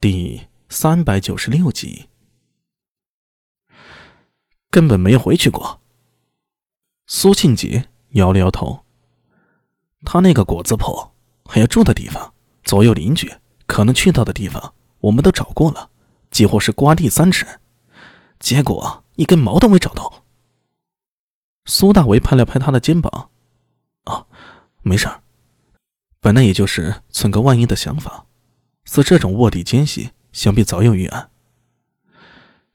第三百九十六集，根本没有回去过。苏庆杰摇了摇头，他那个果子铺还有住的地方，左右邻居可能去到的地方，我们都找过了，几乎是刮地三尺，结果一根毛都没找到。苏大为拍了拍他的肩膀：“啊，没事儿，本来也就是存个万一的想法。”似这种卧底奸细，想必早有预案。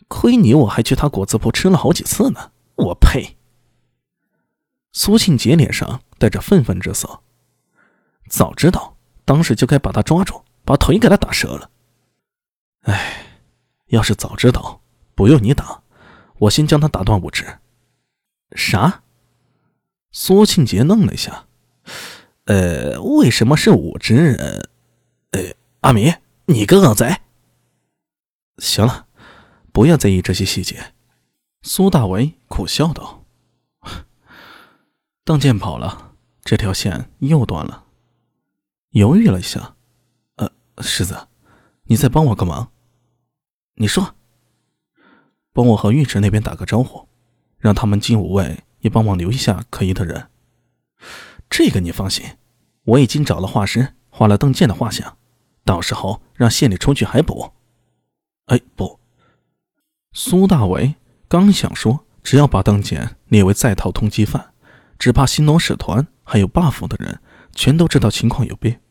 亏你我还去他果子铺吃了好几次呢！我呸！苏庆杰脸上带着愤愤之色。早知道，当时就该把他抓住，把腿给他打折了。哎，要是早知道，不用你打，我先将他打断五指。啥？苏庆杰愣了一下。呃，为什么是五指？呃。阿米，你个恶贼。行了，不要在意这些细节。苏大为苦笑道：“邓健跑了，这条线又断了。”犹豫了一下，呃，世子，你再帮我个忙。你说，帮我和尉迟那边打个招呼，让他们金吾卫也帮忙留一下可疑的人。这个你放心，我已经找了画师，画了邓健的画像。到时候让县里出去还补。哎，不！苏大伟刚想说，只要把邓健列为在逃通缉犯，只怕新罗使团还有 buff 的人全都知道情况有变。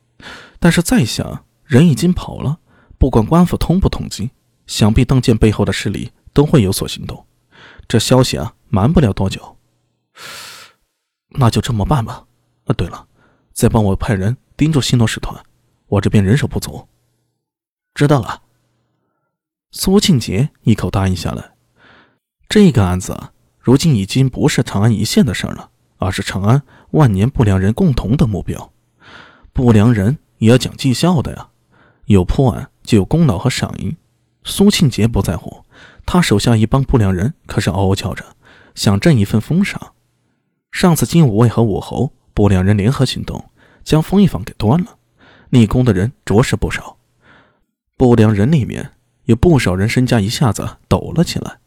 但是再想，人已经跑了，不管官府通不通缉，想必邓健背后的势力都会有所行动。这消息啊，瞒不了多久。那就这么办吧。啊，对了，再帮我派人盯住新罗使团。我这边人手不足，知道了。苏庆杰一口答应下来。这个案子啊如今已经不是长安一线的事了，而是长安万年不良人共同的目标。不良人也要讲绩效的呀，有破案就有功劳和赏银。苏庆杰不在乎，他手下一帮不良人可是嗷嗷叫着想挣一份封赏。上次金五卫和武侯不良人联合行动，将封一坊给端了。立功的人着实不少，不良人里面有不少人身家一下子抖了起来，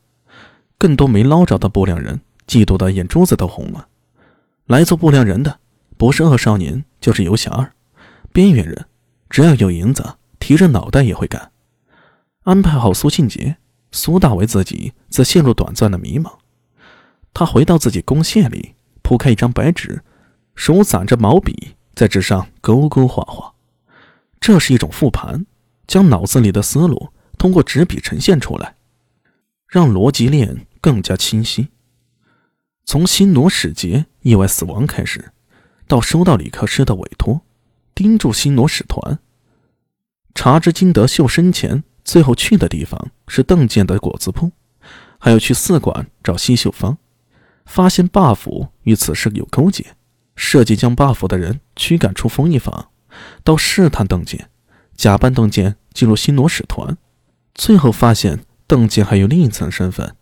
更多没捞着的不良人嫉妒的眼珠子都红了。来做不良人的不是恶少年就是游侠儿，边缘人，只要有银子，提着脑袋也会干。安排好苏庆杰，苏大为自己则陷入短暂的迷茫。他回到自己弓廨里，铺开一张白纸，手攒着毛笔，在纸上勾勾画画。这是一种复盘，将脑子里的思路通过纸笔呈现出来，让逻辑链更加清晰。从新罗使节意外死亡开始，到收到李克师的委托，盯住新罗使团，查知金德秀生前最后去的地方是邓建的果子铺，还要去四馆找西秀芳，发现 buff 与此事有勾结，设计将 buff 的人驱赶出封印坊。到试探邓健，假扮邓健进入新罗使团，最后发现邓健还有另一层身份，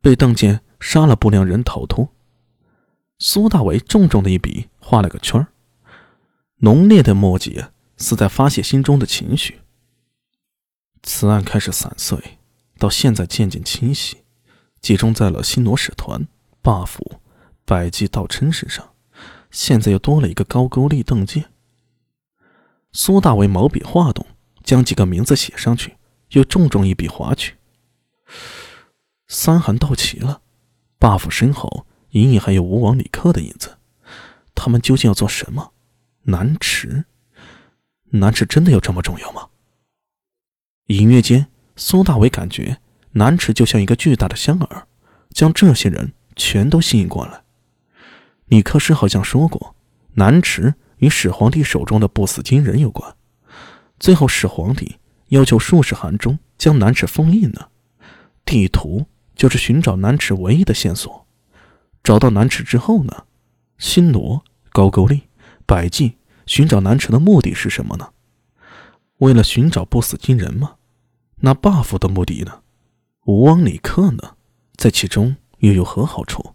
被邓健杀了不良人逃脱。苏大为重重的一笔画了个圈，浓烈的墨迹似在发泄心中的情绪。此案开始散碎，到现在渐渐清晰，集中在了新罗使团、buff、百济道琛身上，现在又多了一个高句丽邓健。苏大为毛笔画动，将几个名字写上去，又重重一笔划去。三寒到齐了，buff 身后隐隐还有吴王李克的影子。他们究竟要做什么？南池，南池真的有这么重要吗？隐约间，苏大为感觉南池就像一个巨大的香饵，将这些人全都吸引过来。李克师好像说过，南池。与始皇帝手中的不死金人有关。最后，始皇帝要求术士韩忠将南池封印呢。地图就是寻找南池唯一的线索。找到南池之后呢？新罗、高句丽、百济寻找南池的目的是什么呢？为了寻找不死金人吗？那 buff 的目的呢？吴王李克呢？在其中又有何好处？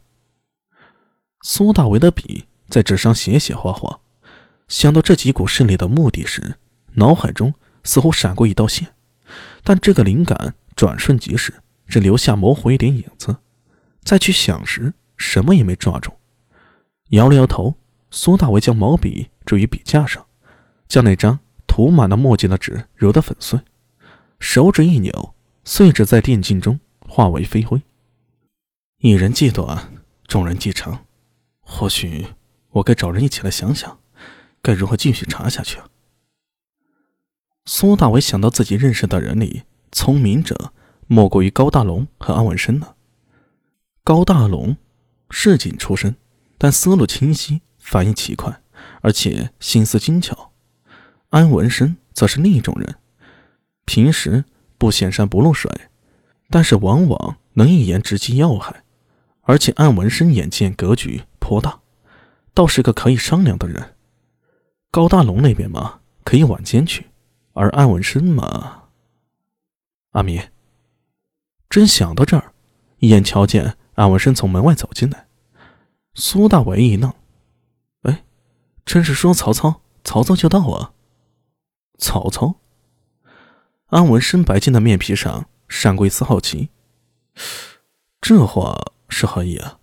苏大为的笔在纸上写写画画。想到这几股势力的目的时，脑海中似乎闪过一道线，但这个灵感转瞬即逝，只留下模糊一点影子。再去想时，什么也没抓住。摇了摇头，苏大为将毛笔置于笔架上，将那张涂满了墨迹的纸揉得粉碎，手指一扭，碎纸在电镜中化为飞灰。一人计短，众人计长。或许我该找人一起来想想，该如何继续查下去啊？苏大伟想到自己认识的人里，聪明者莫过于高大龙和安文生了。高大龙市井出身，但思路清晰，反应奇快，而且心思精巧。安文生则是另一种人，平时不显山不露水，但是往往能一言直击要害。而且安文生眼见格局颇大，倒是个可以商量的人。高大龙那边嘛，可以晚间去。而安文生嘛，阿米，真想到这儿，一眼瞧见安文生从门外走进来，苏大伟一愣，哎，真是说曹操，曹操就到啊！曹操，安文生白净的面皮上闪过一丝好奇，这话是何意啊？